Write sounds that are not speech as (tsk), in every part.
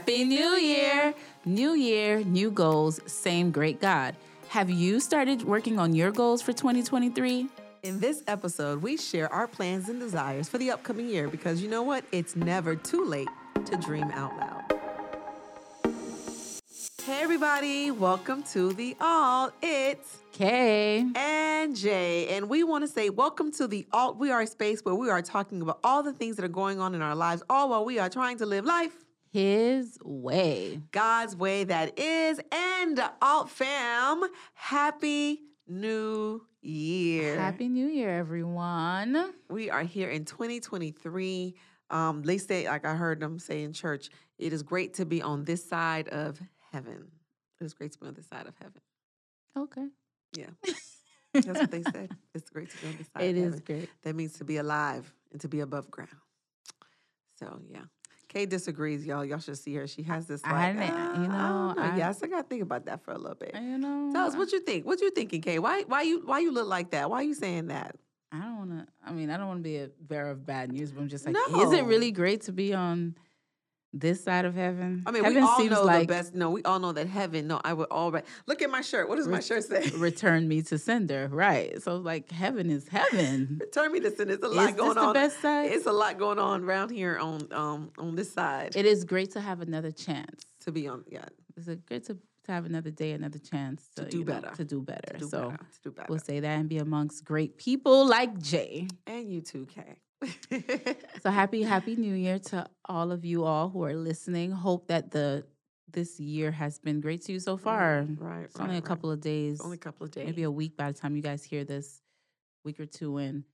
Happy New Year! New year, new goals, same great God. Have you started working on your goals for 2023? In this episode, we share our plans and desires for the upcoming year because you know what? It's never too late to dream out loud. Hey, everybody, welcome to the All It's Okay. and Jay. And we want to say, welcome to the Alt. We are a space where we are talking about all the things that are going on in our lives, all while we are trying to live life His way. God's way that is. And Alt fam, happy new year. Happy New Year, everyone. We are here in 2023. Um, they say, like I heard them say in church, it is great to be on this side of heaven. It is great to be on this side of heaven. Okay. Yeah. (laughs) That's what they said. It's great to be on this side It of is great. That means to be alive and to be above ground. So yeah. Kay disagrees, y'all. Y'all should see her. She has this like, I know, you "Ah, I know, don't know. I- yes, I gotta think about that for a little bit. You know, Tell us what you think. What you thinking, Kay? Why why you why you look like that? Why you saying that? I don't want to. I mean, I don't want to be a bearer of bad news, but I'm just like, is it really great to be on this side of heaven? I mean, heaven we all know like the best. No, we all know that heaven. No, I would all right. Look at my shirt. What does my shirt say? (laughs) return me to sender, right? So like, heaven is heaven. Return me to sender. There's a Is lot this going the on. best side? It's a lot going on around here on um on this side It is great to have another chance. to be on. Yeah, It's a great to, to have another day, another chance to, do you know, better. to do better. to do so better. To do better. we'll say that and be amongst great people like Jay. and you too, Kay. So happy, happy New Year to all of you all who are listening. Hope that the this year has been great to you so far. right. It's only a right, right. couple of days, Only a couple of days. maybe a week by the time you guys hear this, week or two in.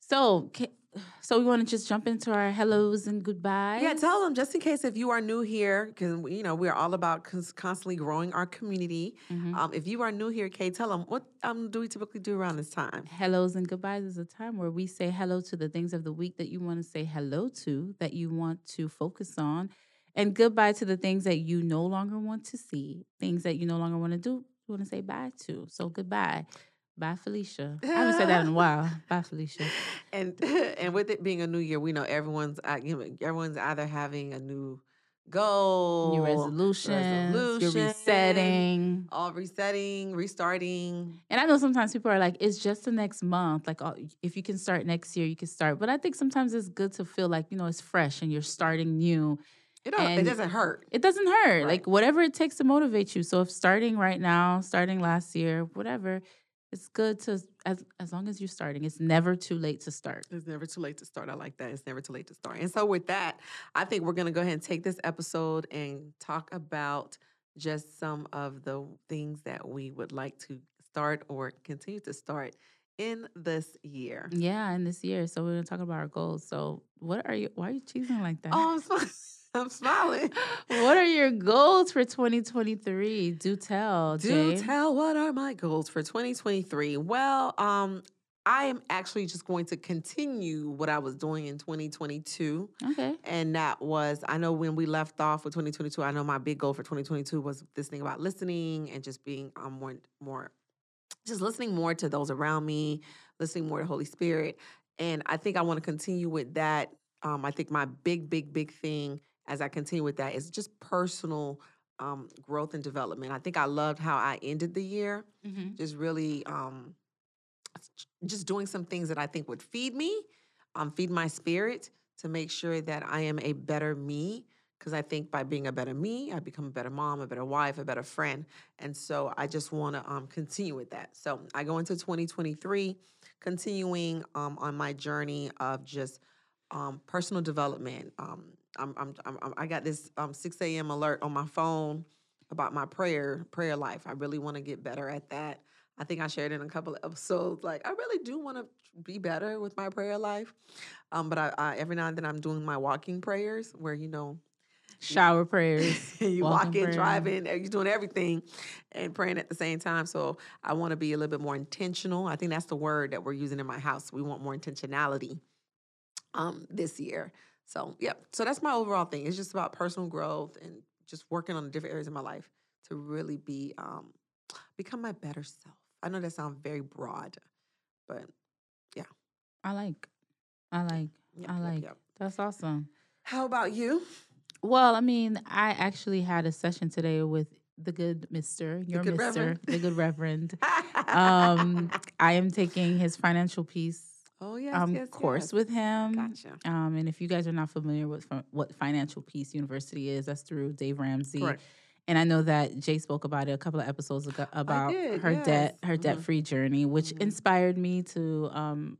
So, (sighs) so we want to just jump into our hellos and goodbyes. Yeah, tell them just in case if you are new here, because you know we're all about cons- constantly growing our community. Mhm. Um, if you are new here, Kay, tell them what um do we typically do around this time? Hellos and goodbyes is a time where we say hello to the things of the week that you want to say hello to, that you want to focus on, and goodbye to the things that you no longer want to see, things that you no longer want to do, you want to say bye to. So goodbye. Bye, Felicia. I haven't said that in a (laughs) while. Bye, Felicia. And (laughs) and with it being a new year, we know everyone's uh, you know, everyone's either having a new goal, New resolutions, you're resolution, resetting. all resetting, restarting. And I know sometimes people are like, it's just the next month. Like, oh, if you can start next year, you can start. But I think sometimes it's good to feel like, you know, it's fresh and you're starting new. It it doesn't hurt. It doesn't hurt. Right. Like whatever it takes to motivate you. So if starting right now, starting last year, whatever, it's good to as as long as you're starting. It's never too late to start. It's never too late to start. I like that. It's never too late to start. And so with that, I think we're gonna go ahead and take this episode and talk about just some of the things that we would like to start or continue to start in this year. Yeah, in this year. So we're gonna talk about our goals. So what are you why are you cheesing like that? Oh, I'm, smi- (laughs) (laughs) I'm smiling. what are your goals for 2023? Do tell, Do tell what are my goals for 2023? Well, um, I am actually just going to continue what I was doing in 2022. Okay. And that was, I know when we left off with 2022, I know my big goal for 2022 was this thing about listening and just being um, more, more, just listening more to those around me, listening more to Holy Spirit. And I think I want to continue with that. Um, I think my big, big, big thing as I continue with that is just personal um, growth and development. I think I loved how I ended the year Mm-hmm. just really um just doing some things that I think would feed me, um, feed my spirit to make sure that I am a better me. Because I think by being a better me, I become a better mom, a better wife, a better friend. And so I just want to um, continue with that. So I go into 2023, continuing um, on my journey of just um, personal development. I'm, I'm, I'm, I'm- I got this um, 6 a.m. alert on my phone about my prayer prayer life. I really want to get better at that. I think I shared in a couple of episodes. Like I really do want to be better with my prayer life. Um, but I, I every now and then I'm doing my walking prayers where you know Shower prayers. (laughs) you walking walking, prayer. driving, you're doing everything and praying at the same time. So I want to be a little bit more intentional. I think that's the word that we're using in my house. We want more intentionality um this year. So yep. So that's my overall thing. It's just about personal growth and just working on the different areas of my life to really be um become my better self. I know that sounds very broad, but yeah. I like. I like. yep, I like. yep. That's awesome. How about you? Well, I mean, I actually had a session today with the good Mister, your good Mister, Reverend. the good Reverend. (laughs) Um, I am taking his financial piece oh yes, um yes, course yes. with him. Gotcha. Um, and if you guys are not familiar with what Financial Peace University is, that's through Dave Ramsey. Correct. And I know that Jay spoke about it a couple of episodes ago about did, her debt, yes. her Mhm. debt free journey, which Mhm. inspired me to. Um,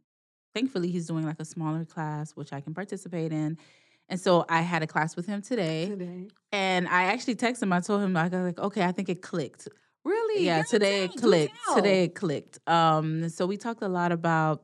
thankfully, he's doing like a smaller class, which I can participate in. And so I had a class with him today, Today. and I actually texted him. I told him like, I was like, okay, I think it clicked. Really? Yeah, today it clicked. Today it clicked. Um, so we talked a lot about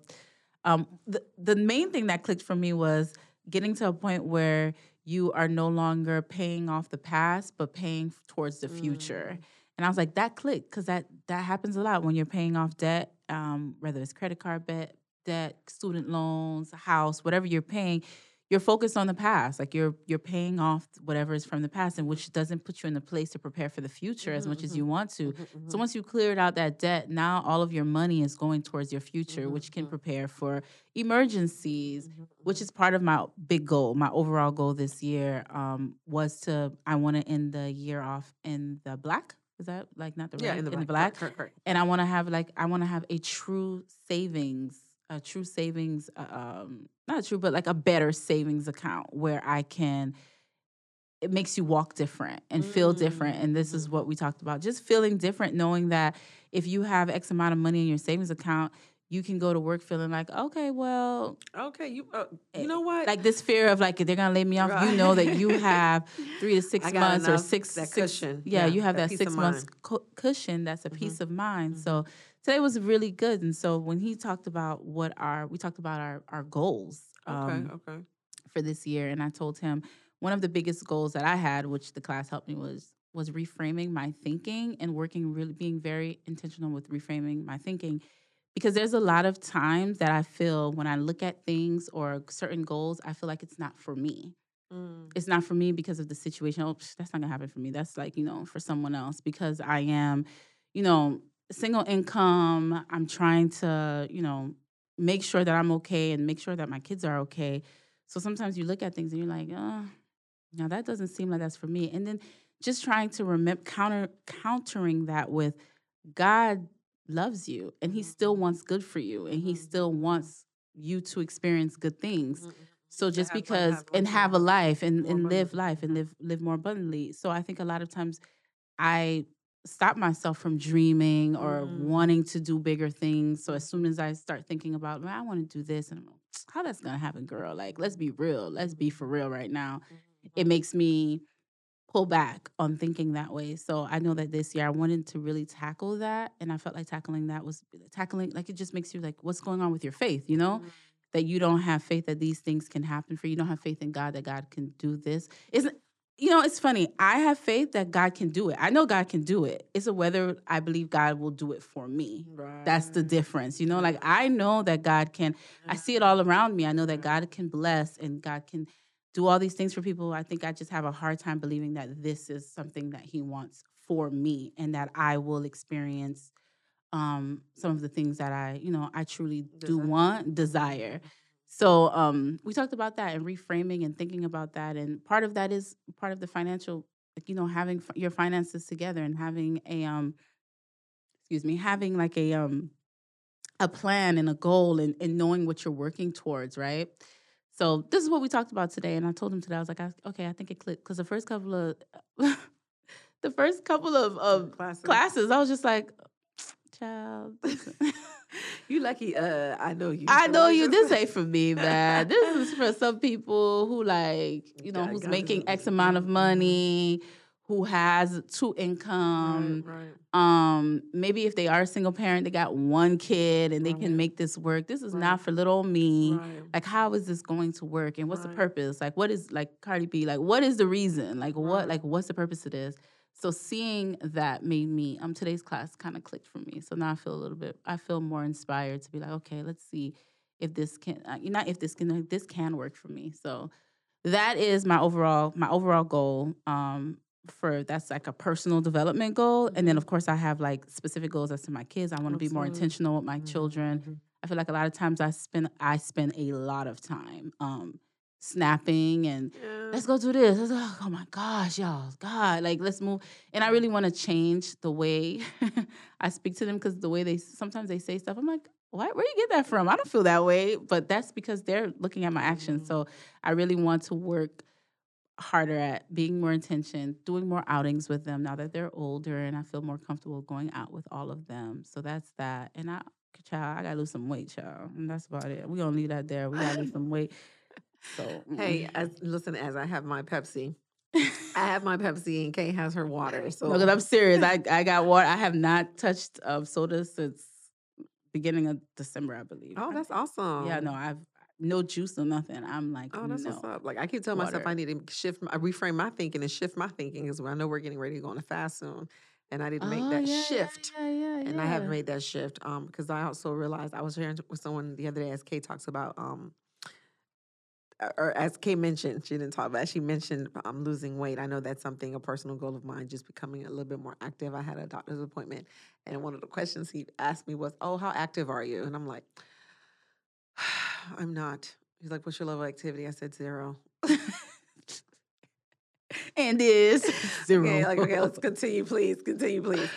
um the the main thing that clicked for me was getting to a point where you are no longer paying off the past, but paying towards the future. Mm. And I was like, that clicked because that that happens a lot when you're paying off debt, um, whether it's credit card debt, debt, student loans, house, whatever you're paying. You're focused on the past, like you're you're paying off whatever is from the past, and which doesn't put you in the place to prepare for the future as Mhm, much as you want to. Mhm, So mhm. once you cleared out that debt, now all of your money is going towards your future, Mhm, which can mhm. prepare for emergencies, which is part of my big goal. My overall goal this year um, was to I want to end the year off in the black. Is that like not the red? in the black. black. Correct, correct, correct. And I want to have like I want to have a true savings, a true savings, uh, um, not true, but like a better savings account where I can. It makes you walk different and feel different, and this is Mm. what we talked about: just feeling different, knowing that if you have X amount of money in your savings account, you can go to work feeling like, okay, well, Okay, you uh, eh, you know what? like this fear of like they're gonna lay me off. You know that you have (laughs) three to six months or six that six- cushion. Yeah, Yeah, you have that that, six months cu- cushion. That's a Mhm, peace of mind. mhm. So today was really good. And so when he talked about what our we talked about our our goals okay, um, okay. for this year, and I told him one of the biggest goals that I had, which the class helped me was was reframing my thinking and working really being very intentional with reframing my thinking because there's a lot of times that I feel when I look at things or certain goals, I feel like it's not for me. Mm. It's not for me because of the situation. Oh, psh, that's not gonna happen for me. That's like, you know, for someone else because I am, you know, single income. I'm trying to, you know, make sure that I'm okay and make sure that my kids are okay. So sometimes you look at things and you're like, oh, now that doesn't seem like that's for me. And then just trying to remember counter countering that with God loves you and he still wants good for you and he Mhm, still wants you to experience good things. Mhm, mhm. So just because have and have a life and, and live life and live live more abundantly. So I think a lot of times I stop myself from dreaming or Mm. wanting to do bigger things. So as soon as I start thinking about, man, I want to do this, and I'm like, how that's gonna happen, girl? Like, let's be real. Let's be for real right now. It Mhm. makes me pull back on thinking that way. So I know that this year I wanted to really tackle that, and I felt like tackling that was tackling like it just makes you like, what's going on with your faith? You know, Mm. that you don't have faith that these things can happen for you. You don't have faith in God that God can do this. Isn't you know, it's funny. I have faith that God can do it. I know God can do it. It's a whether I believe God will do it for me. That's the difference. You know, like I know that God can, I see it all around me. I know that Right. God can bless and God can do all these things for people. I think I just have a hard time believing that this is something that He wants for me and that I will experience um some of the things that I, you know, I truly do Desire. want, desire. So um, we talked about that and reframing and thinking about that, and part of that is part of the financial, like you know, having your finances together and having a um, excuse me, having like a um, a plan and a goal and, and knowing what you're working towards, right? So this is what we talked about today, and I told him today. I was like, I, okay, I think it clicked because the first couple of (laughs) the first couple of, of Classes. classes, I was just like, child. (laughs) (laughs) (laughs) you lucky. Uh, I know you. I (laughs) know you. This ain't for me, (laughs) man. This is for some people who like, you know, God- who's God making. X amount of Mhm. money, who has two income. right, right. Um, maybe if they are a single parent, they got one kid and they Right. can make this work. This is not for little me. Like, how is this going to work? And what's the purpose? Like, what is like Cardi B? Like, what is the reason? Like, what? Like, what's the purpose of this? So seeing that made me um today's class kind of clicked for me. So now I feel a little bit. I feel more inspired to be like, okay, let's see if this can. Uh, not if this can. This can work for me. So that is my overall my overall goal. Um, for that's like a personal development goal, and then Mhm. of course I have like specific goals as to my kids. I want to be more intentional with my Mhm, children. mhm. I feel like a lot of times I spend I spend a lot of time um snapping and Yeah. let's go do this. Let's oh my gosh, y'all, God, like let's move. And I really want to change the way (laughs) I speak to them because the way they sometimes they say stuff, I'm like, why, where you get that from? I don't feel that way, but that's because they're looking at my actions. Mhm. So I really want to work harder at being more intention, doing more outings with them now that they're older, and I feel more comfortable going out with all of them. So that's that. And I, child, I gotta lose some weight, child, and that's about it. We gonna leave that there. We gotta lose (laughs) some weight. So Hey, as listen, as I have my Pepsi, I have my (laughs) Pepsi, and Kay has her water. So No, I'm serious. I I got water. I have not touched uh, soda since beginning of December, I believe. oh, that's awesome. yeah. No, I've no juice or nothing. I'm like, Oh, that's no. what's up. Like I keep telling myself I need to shift, my, reframe my thinking and shift my thinking because I know we're getting ready to go on a fast soon, and I need to make Oh, that yeah, shift. Yeah, yeah, And I haven't made that shift um because I also realized I was sharing with someone the other day as Kay talks about um or as Kay mentioned, she didn't talk about. it, She mentioned um, losing weight. I know that's something a personal goal of mine, just becoming a little bit more active. I had a doctor's appointment, and one of the questions he asked me was, "Oh, how active are you?" And I'm like, (sighs) "I'm not." He's like, "What's your level of activity?" I said zero. and is (laughs) zero. Okay, like okay, let's (laughs) continue, please. Continue, please.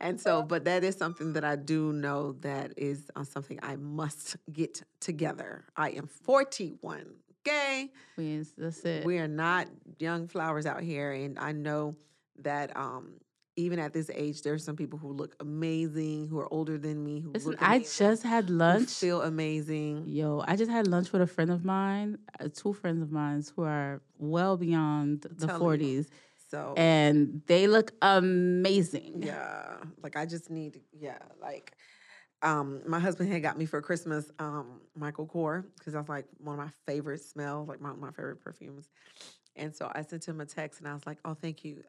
And so, but that is something that I do know that is uh, something I must get together. I am 41. Okay, Queens, that's it. we are not young flowers out here, and I know that um, even at this age, there's some people who look amazing, who are older than me, who Listen, I amazing, just had lunch. feel amazing. Yo, I just had lunch with a friend of mine, uh, two friends of mine who are well beyond the telling you. 40s, So and they look amazing. Yeah, like I just need, yeah, like um, my husband had got me for Christmas um, Michael Kors because that's like one of my favorite smells, like my, my favorite perfumes. And so I sent him a text and I was like, "Oh, thank you,"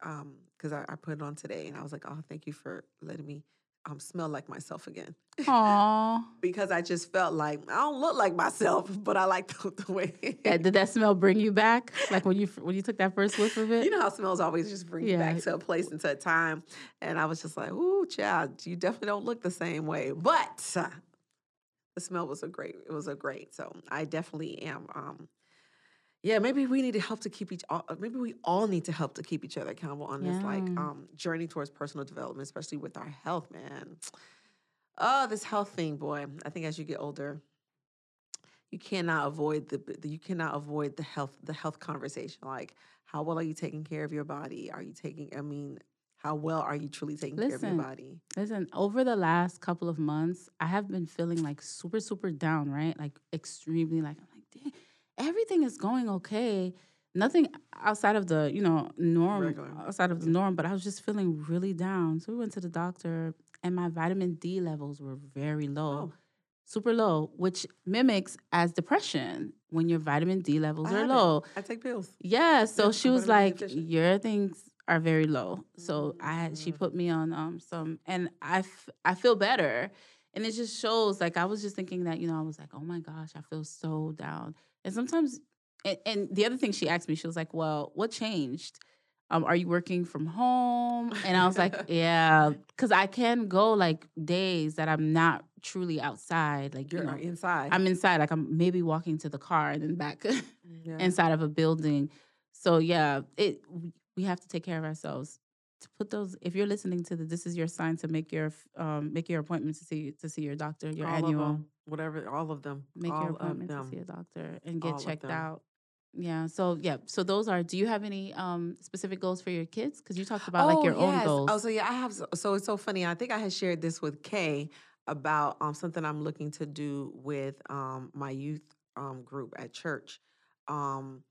because I, I put it on today, and I was like, "Oh, thank you for letting me um, smell like myself again." Aw. (laughs) because I just felt like I don't look like myself, (laughs) but I like the, the way. Yeah, did that (laughs) smell bring you back? Like when you when you took that first whiff of it? You know how smells always just bring you back to a place and to a time. And I was just like, ooh, child, you definitely don't look the same way. But uh, the smell was a great, it was a great. So I definitely am. Um, yeah, maybe we need to help to keep each all maybe we all need to help to keep each other accountable on this like um journey towards personal development, especially with our health, man. Oh, this health thing, boy. I think as you get older, you cannot avoid the, the you cannot avoid the health the health conversation like how well are you taking care of your body are you taking i mean how well are you truly taking care of your body Listen, over the last couple of months, I have been feeling like super, super down, right? Like extremely like I'm like, dang, everything is going okay. Nothing outside of the, you know, norm Regular. outside of the norm, but I was just feeling really down. So we went to the doctor and my vitamin D levels were very low. Oh. Super low, which mimics as depression when your vitamin D levels I are have it. low. i take pills Yeah, so she I'm was like, "Your things are very low." So I had she Mm. put me on um some, and I f- I feel better, and it just shows. Like I was just thinking that you know I was like, "Oh my gosh, I feel so down." And sometimes, and, and the other thing she asked me, she was like, "Well, what changed?" Um, are you working from home? And I was like, (laughs) yeah, because I can go like days that I'm not truly outside. Like, you you're know, inside I'm inside. Like I'm maybe walking to the car and then back yeah. (laughs) inside of a building. So yeah, it we have to take care of ourselves. To put those, if you're listening to the, this is your sign to make your um make your appointment to see to see your doctor, your all annual. them whatever all of them Make all your appointment to see a doctor and get of checked out. Yeah. So yeah. So those are. Do you have any um specific goals for your kids? Because you talked about like your own goals. Oh, so yeah, I have. So, so it's so funny. I think I had shared this with Kay about um, something I'm looking to do with um, my youth um, group at church. Um,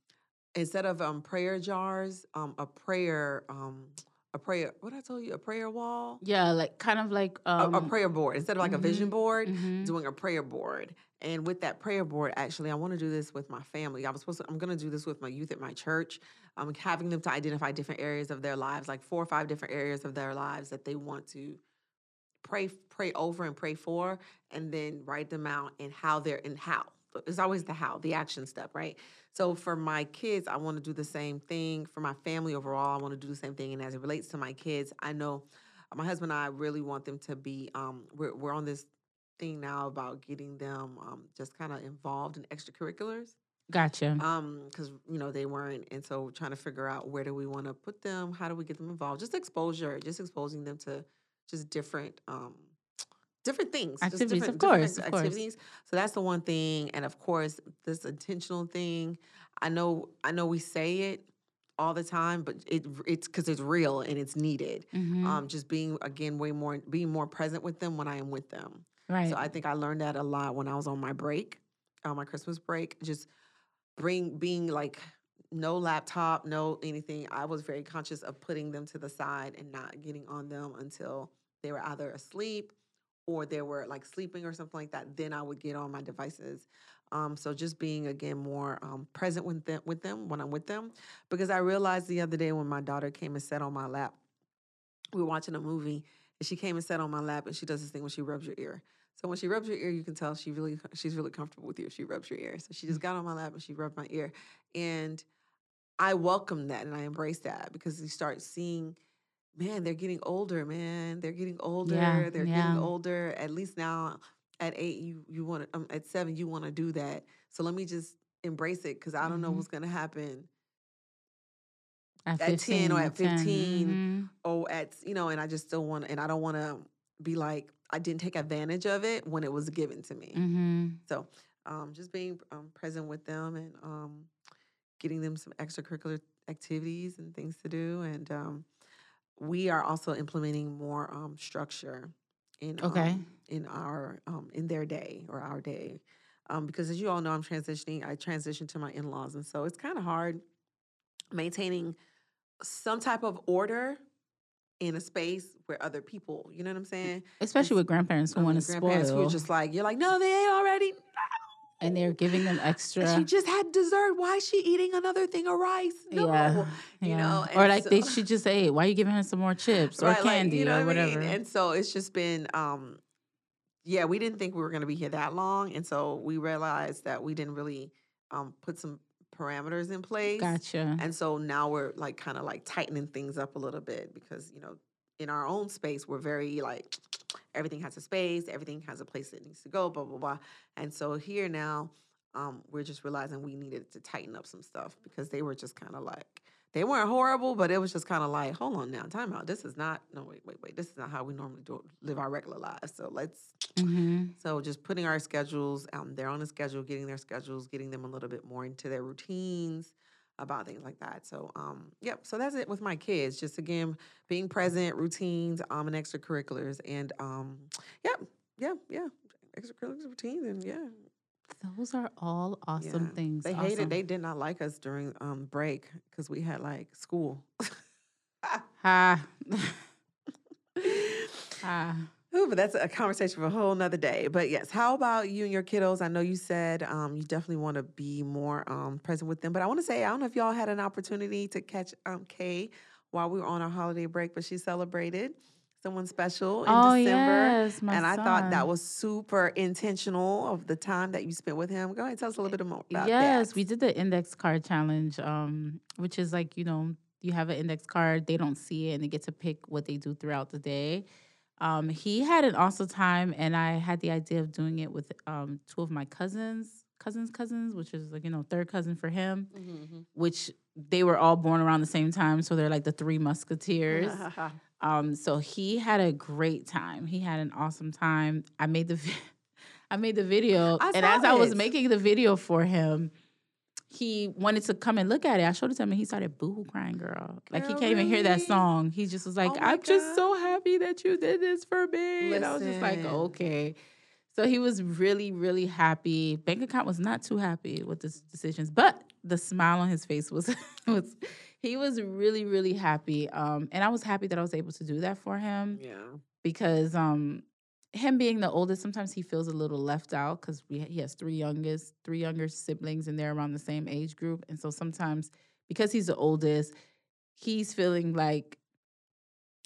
instead of um, prayer jars, um, a prayer, um, a prayer. What I told you, a prayer wall, yeah, like kind of like a, um a prayer board. Instead of like a vision board, mhm. doing a prayer board. And with that prayer board, actually, I want to do this with my family. I was supposed to, I'm going to do this with my youth at my church. I'm having them to identify different areas of their lives, like four or five different areas of their lives that they want to pray pray over and pray for, and then write them out and how they're and how. It's always the how, the action step, right? So for my kids, I want to do the same thing. For my family overall, I want to do the same thing. And as it relates to my kids, I know my husband and I really want them to be. Um, we're we're on this thing now about getting them um, just kind of involved in extracurriculars. Gotcha. um because you know they weren't and so trying to figure out where do we want to put them how do we get them involved just exposure just exposing them to just different um different things just Activities, different, of course, of course. activities so that's the one thing and of course this intentional thing i know i know we say it all the time but it it's because it's real and it's needed Mhm. um just being again way more being more present with them when i am with them right. so I think I learned that a lot when I was on my break, on my Christmas break. Just bring being like no laptop, no anything. I was very conscious of putting them to the side and not getting on them until they were either asleep or they were like sleeping or something like that. Then I would get on my devices. Um, so just being again more um, present with them, with them when I'm with them, because I realized the other day when my daughter came and sat on my lap, we were watching a movie and she came and sat on my lap and she does this thing when she rubs your ear. So when she rubs your ear, you can tell she really she's really comfortable with you if she rubs your ear. So she just got on my lap and she rubbed my ear. And I welcomed that and I embraced that because you start seeing, man, they're getting older, man. They're getting older. they're yeah. getting older. At least now at eight, you you want to um, at seven, you want to do that. So let me just embrace it because I don't know Mhm. what's gonna happen at, at 10 or at 10, 15. mhm. or at you know, and I just still want and I don't want to be like I didn't take advantage of it when it was given to me. Mhm. So um, just being um, present with them and um, getting them some extracurricular activities and things to do, and um, we are also implementing more um, structure in Okay. um, in our um, in their day or our day. Um, because as you all know, I'm transitioning. I transitioned to my in-laws, and so it's kind of hard maintaining some type of order in a space where other people, you know what I'm saying? Especially with grandparents who want to grandparents spoil, who are just like, you're like, no, they ain't already. And they're giving them extra. She just had dessert. Why is she eating another thing of rice? No. yeah, you yeah. know, or like they should just say, "Why are you giving her some more chips or Right, like, candy you know or what I mean? whatever?" And so it's just been, um, yeah, we didn't think we were going to be here that long, and so we realized that we didn't really um, put some parameters in place. Gotcha. And so now we're like kind of like tightening things up a little bit because, you know, in our own space, we're very like everything has a space, everything has a place it needs to go, blah, blah, blah. And so here now, um, we're just realizing we needed to tighten up some stuff because they were just kind of like, they weren't horrible, but it was just kind of like, hold on now, time out. This is not, no, wait, wait, wait. This is not how we normally do live our regular lives. So let's, (tsk) hmm so just putting our schedules, um, they're on a schedule, getting their schedules, getting them a little bit more into their routines about things like that. So um, yep. So that's it with my kids. Just again, being present, routines, um, and extracurriculars, and um, yep, yeah, yeah, extracurriculars, routines, and yeah, Those are all awesome yeah. things. They awesome. hated. They did not like us during um break because we had like school. (laughs) ha. (laughs) ha. Ooh, but that's a conversation for a whole nother day. But yes, how about you and your kiddos? I know you said um, you definitely want to be more um, present with them. But I want to say, I don't know if y'all had an opportunity to catch um, Kay while we were on our holiday break, but she celebrated someone special in oh December. yes, my and I thought that was super intentional of the time that you spent with him. Go ahead and tell us a little bit more about yes, that. Yes, we did the index card challenge, um, which is like you know you have an index card, they don't see it, and they get to pick what they do throughout the day. Um, he had an awesome time, and I had the idea of doing it with um, two of my cousins, cousins, cousins, which is like you know third cousin for him, Mhm, which they were all born around the same time, so they're like the three musketeers. (laughs) Um, so he had a great time. He had an awesome time. I made the (laughs) I made the video, I and as I was making the video for him, he wanted to come and look at it. I showed it to him, and he started boohoo crying, girl. Like he can't even hear that song. He just was like, Oh "I'm just so happy that you did this for me," and I was just like, "Okay." So he was really, really happy. Bank account was not too happy with his decisions, but the smile on his face was (laughs) was he was really, really happy. Um, and I was happy that I was able to do that for him Yeah. because um, him being the oldest, sometimes he feels a little left out because he has three youngest, three younger siblings, and they're around the same age group. And so sometimes because he's the oldest, he's feeling like,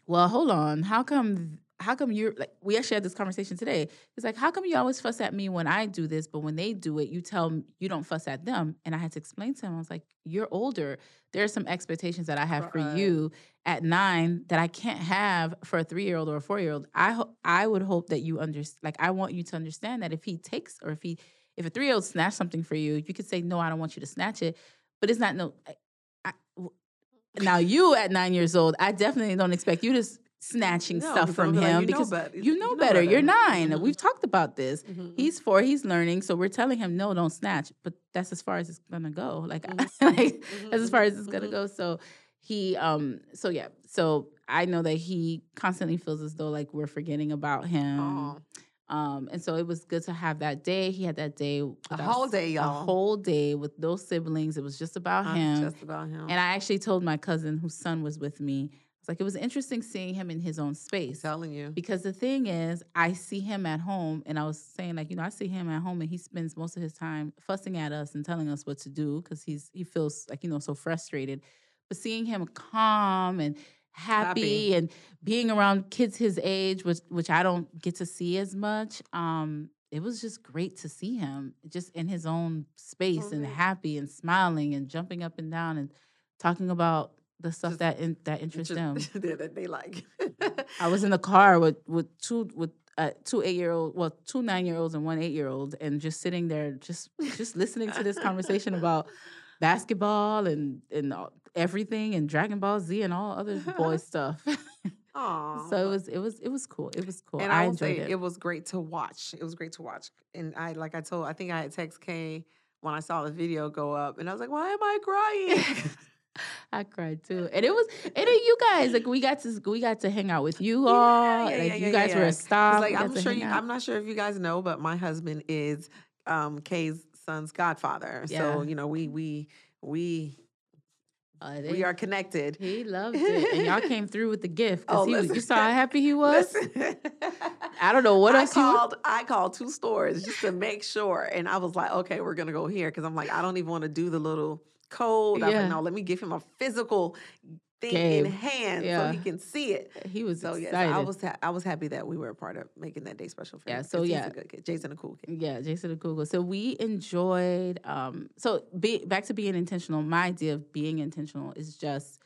well, hold on, how come? How come you're like? We actually had this conversation today. It's like, how come you always fuss at me when I do this, but when they do it, you tell m- you don't fuss at them? And I had to explain to him. I was like, you're older. There are some expectations that I have for you at nine that I can't have for a three year old or a four year old. I ho- I would hope that you understand. Like I want you to understand that if he takes or if he if a three year old snatch something for you, you could say, no, I don't want you to snatch it. But it's not no. I, I, now you at nine years old, I definitely don't expect you to snatching No, stuff from I'm like, him you know because you know better. You're 9 Mhm. We've talked about this. Mhm. He's four. He's learning, so we're telling him no, don't snatch. But that's as far as it's gonna go. Like, Mhm. (laughs) like that's as far as it's gonna mhm. go. So he, um, so yeah. So I know that he constantly feels as though like we're forgetting about him. Aw. Um, and so it was good to have that day. He had that day, A whole day, y'all. a whole day with those siblings. It was just about I'm him. Just about him. And I actually told my cousin whose son was with me, it's like it was interesting seeing him in his own I'm space. telling you. Because the thing is, I see him at home, and I was saying, like, you know, I see him at home, and he spends most of his time fussing at us and telling us what to do because he's he feels like you know so frustrated. But seeing him calm and happy, Happy. and being around kids his age, which which I don't get to see as much, um, it was just great to see him just in his own space and happy and smiling and jumping up and down and talking about the stuff Just- that in, that interests Just- them. (laughs) that they like. I was in the car with with two with uh, two eight year old, well, two nine year olds and one eight year old, and just sitting there, just just listening to this conversation (laughs) about basketball and and everything and Dragon Ball Z and all other boy (laughs) stuff. Aw. so it was it was it was cool. It was cool. And I, I, enjoyed say it. it. was great to watch. It was great to watch. And I, like I told, I think I had text Kay when I saw the video go up, and I was like, "Why am I crying?" (laughs) I cried too, and it was and then you guys like we got to we got to hang out with you all. yeah, like yeah, you guys yeah. were a stop. like I'm sure you. I'm not sure if you guys know, but my husband is um, Kay's son's godfather. Yeah. So you know, we we we Uh, we are connected. He loved it, and y'all (laughs) came through with the gift because Oh, he was. You saw how happy he (laughs) was. Listen. I don't know what I else you. called. I called two stores just to make sure, and I was like, "Okay, we're gonna go here," because I'm like, I don't even want to do the little I'm Yeah. like, no, let me give him a physical thing Game. in hand so he can see it. He was So yes, excited. I was ha- I was happy that we were a part of making that day special for Yeah, him. so yeah. a kid. Jason a cool kid. Yeah, Jason cool Google. So we enjoyed. Um, so be, back to being intentional. My idea of being intentional is just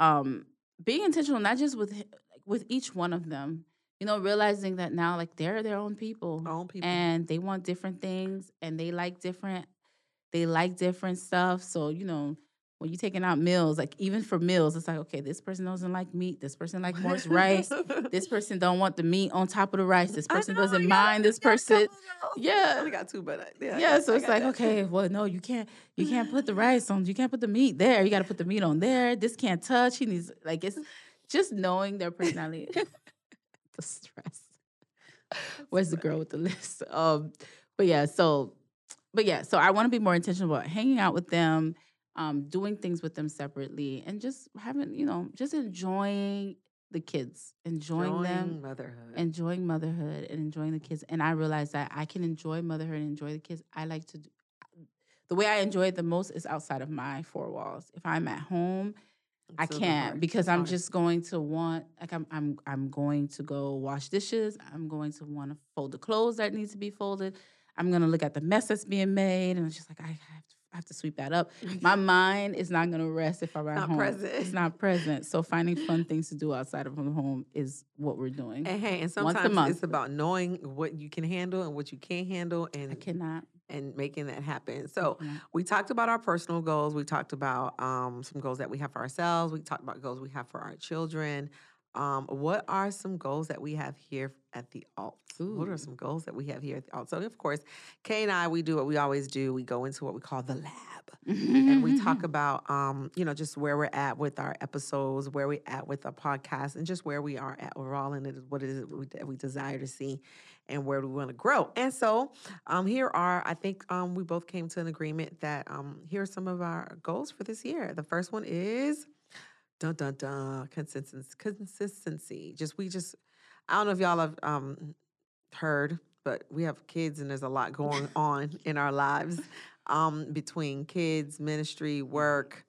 um, being intentional, not just with like, with each one of them. You know, realizing that now, like they're their own people, own people. and they want different things, and they like different. They like different stuff. So you know, when you're taking out meals, like even for meals, it's like okay, this person doesn't like meat. This person like more rice. (laughs) This person don't want the meat on top of the rice. This person know, doesn't mind. This person, yeah. we got two, but uh, yeah, yeah. So it's like that. okay, well, no, you can't. (laughs) You can't put the rice on. You can't put the meat there. You got to put the meat on there. This can't touch. He needs like it's just knowing their personality. (laughs) the stress. Where's the girl with the list? Um, but yeah, so, but yeah, so I want to be more intentional about hanging out with them, um, doing things with them separately, and just having, you know, just enjoying the kids, enjoying them, Enjoying motherhood. enjoying motherhood, and enjoying the kids. And I realized that I can enjoy motherhood and enjoy the kids. I like to. Do, the way I enjoy it the most is outside of my four walls. If I'm at home, I It's so can't because I'm just going to want like I'm I'm I'm going to go wash dishes. I'm going to want to fold the clothes that need to be folded. I'm gonna look at the mess that's being made, and it's just like I have to, I have to sweep that up. (laughs) My mind is not gonna rest if I'm at Not home. present. It's not present. So finding fun (laughs) things to do outside of the home is what we're doing. And hey, and Once a sometimes month. it's about knowing what you can handle and what you can't handle, and I cannot. and making that happen. So cannot. we talked about our personal goals. We talked about um, some goals that we have for ourselves. We talked about goals we have for our children. Um, what are some goals that we have here at the alt? What are some goals that we have here at the alt? So of course, Kay and I, we do what we always do. We go into what we call the lab and we talk (laughs) about um, you know just where we're at with our episodes, where we're at with our podcast, and just where we are at overall, and it is what it is we, that we desire to see, and where we want to grow. And so um, here are I think um, we both came to an agreement that um, here are some of our goals for this year. The first one is dun dun dun consistency. Consistency. Just we just I don't know if y'all have um, heard, but we have kids, and there's a lot going (laughs) on in our lives um, between kids, ministry, work,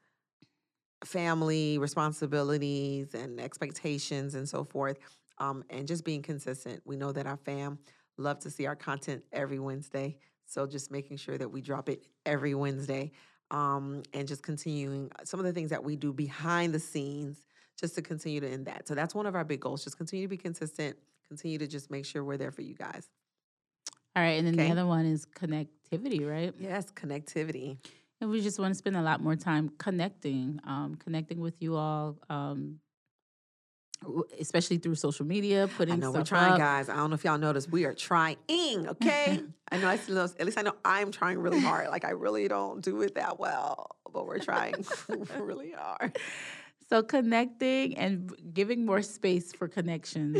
family responsibilities, and expectations, and so forth. Um, and just being consistent. We know that our fam love to see our content every Wednesday, so just making sure that we drop it every Wednesday, um, and just continuing some of the things that we do behind the scenes, just to continue to end that. So that's one of our big goals. Just continue to be consistent. Continue to just make sure we're there for you guys. All right, and then Okay. the other one is connectivity, right? Yes, connectivity. And we just want to spend a lot more time connecting, um, connecting with you all, um, especially through social media, putting I know we're trying, up. guys. I don't know if y'all noticed. We are trying. Okay. (laughs) I know. I those. At least I know I'm trying really hard. Like I really don't do it that well, but we're trying (laughs) really hard. So connecting and giving more space for connection,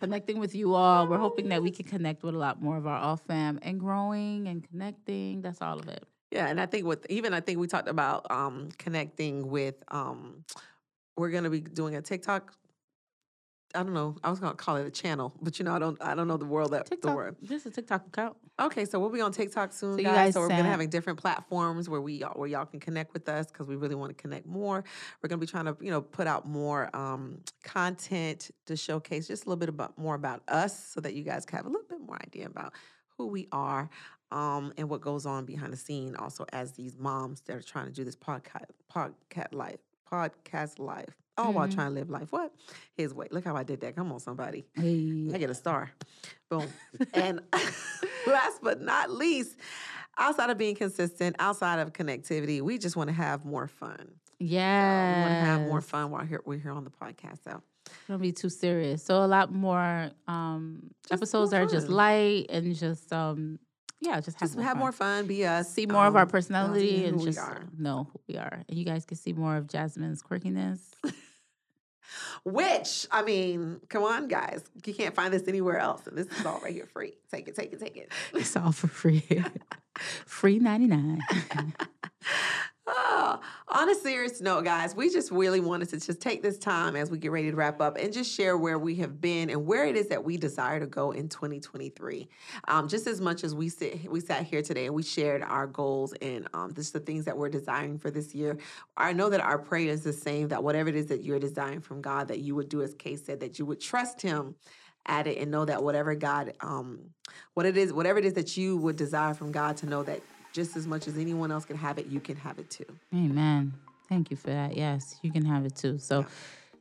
connecting with you all. We're hoping that we can (laughs) connect with a lot more of our Alt fam and growing and connecting. That's all of it. Yeah, and I think with even I think we talked about um connecting with um we're gonna be doing a TikTok. I don't know. I was gonna call it a channel, (laughs) but you know I don't I don't know the world that the TikTok. word. This is a TikTok account. Okay, so we'll be on TikTok soon, So guys. guys So we're gonna having different platforms where we where y'all can connect with us because we really want to connect more. We're gonna be trying to you know put out more um, content to showcase just a little bit about more about us, so that you guys can have a little bit more idea about who we are um, and what goes on behind the scene. Also, as these moms that are trying to do this podcast podcast life podcast life. All while Mhm. trying to live life. What? His way. Look how I did that. Come on, somebody. Hey. I get a star. Boom. (laughs) and (laughs) last but not least, outside of being consistent, outside of connectivity, we just want to have more fun. Yeah. We want to have more fun while here we're here on the podcast. So Don't be too serious. So a lot more um episodes more are just light and just um yeah, just have just more have fun. more fun, be us. see more of our um, personality and just know who we are. And you guys can see more of Jasmine's quirkiness. (laughs) Which, I mean, come on, guys. You can't find this anywhere else. And this is all right here free. Take it, take it, take it. (laughs) it's all for free. (laughs) free 99. Oh, on a serious note, guys, we just really wanted to just take this time as we get ready to wrap up and just share where we have been and where it is that we desire to go in 2023. Um, just as much as we sit, we sat here today and we shared our goals and um, just the things that we're desiring for this year. I know that our prayer is the same. That whatever it is that you're desiring from God, that you would do as Kay said, that you would trust Him at it and know that whatever God, um, what it is, whatever it is that you would desire from God, to know that just as much as anyone else can have it, you can have it too. Amen. Thank you for that. Yes, you can have it too. So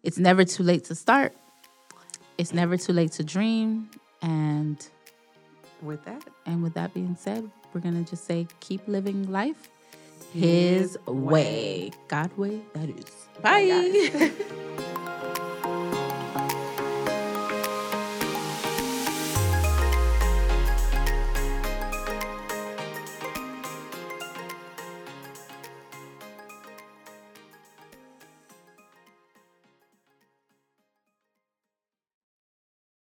it's never too late to start. It's never too late to dream. And With that, and with that being said, we're gonna just say keep living life His his way. God way, that is. Bye, Bye. (laughs)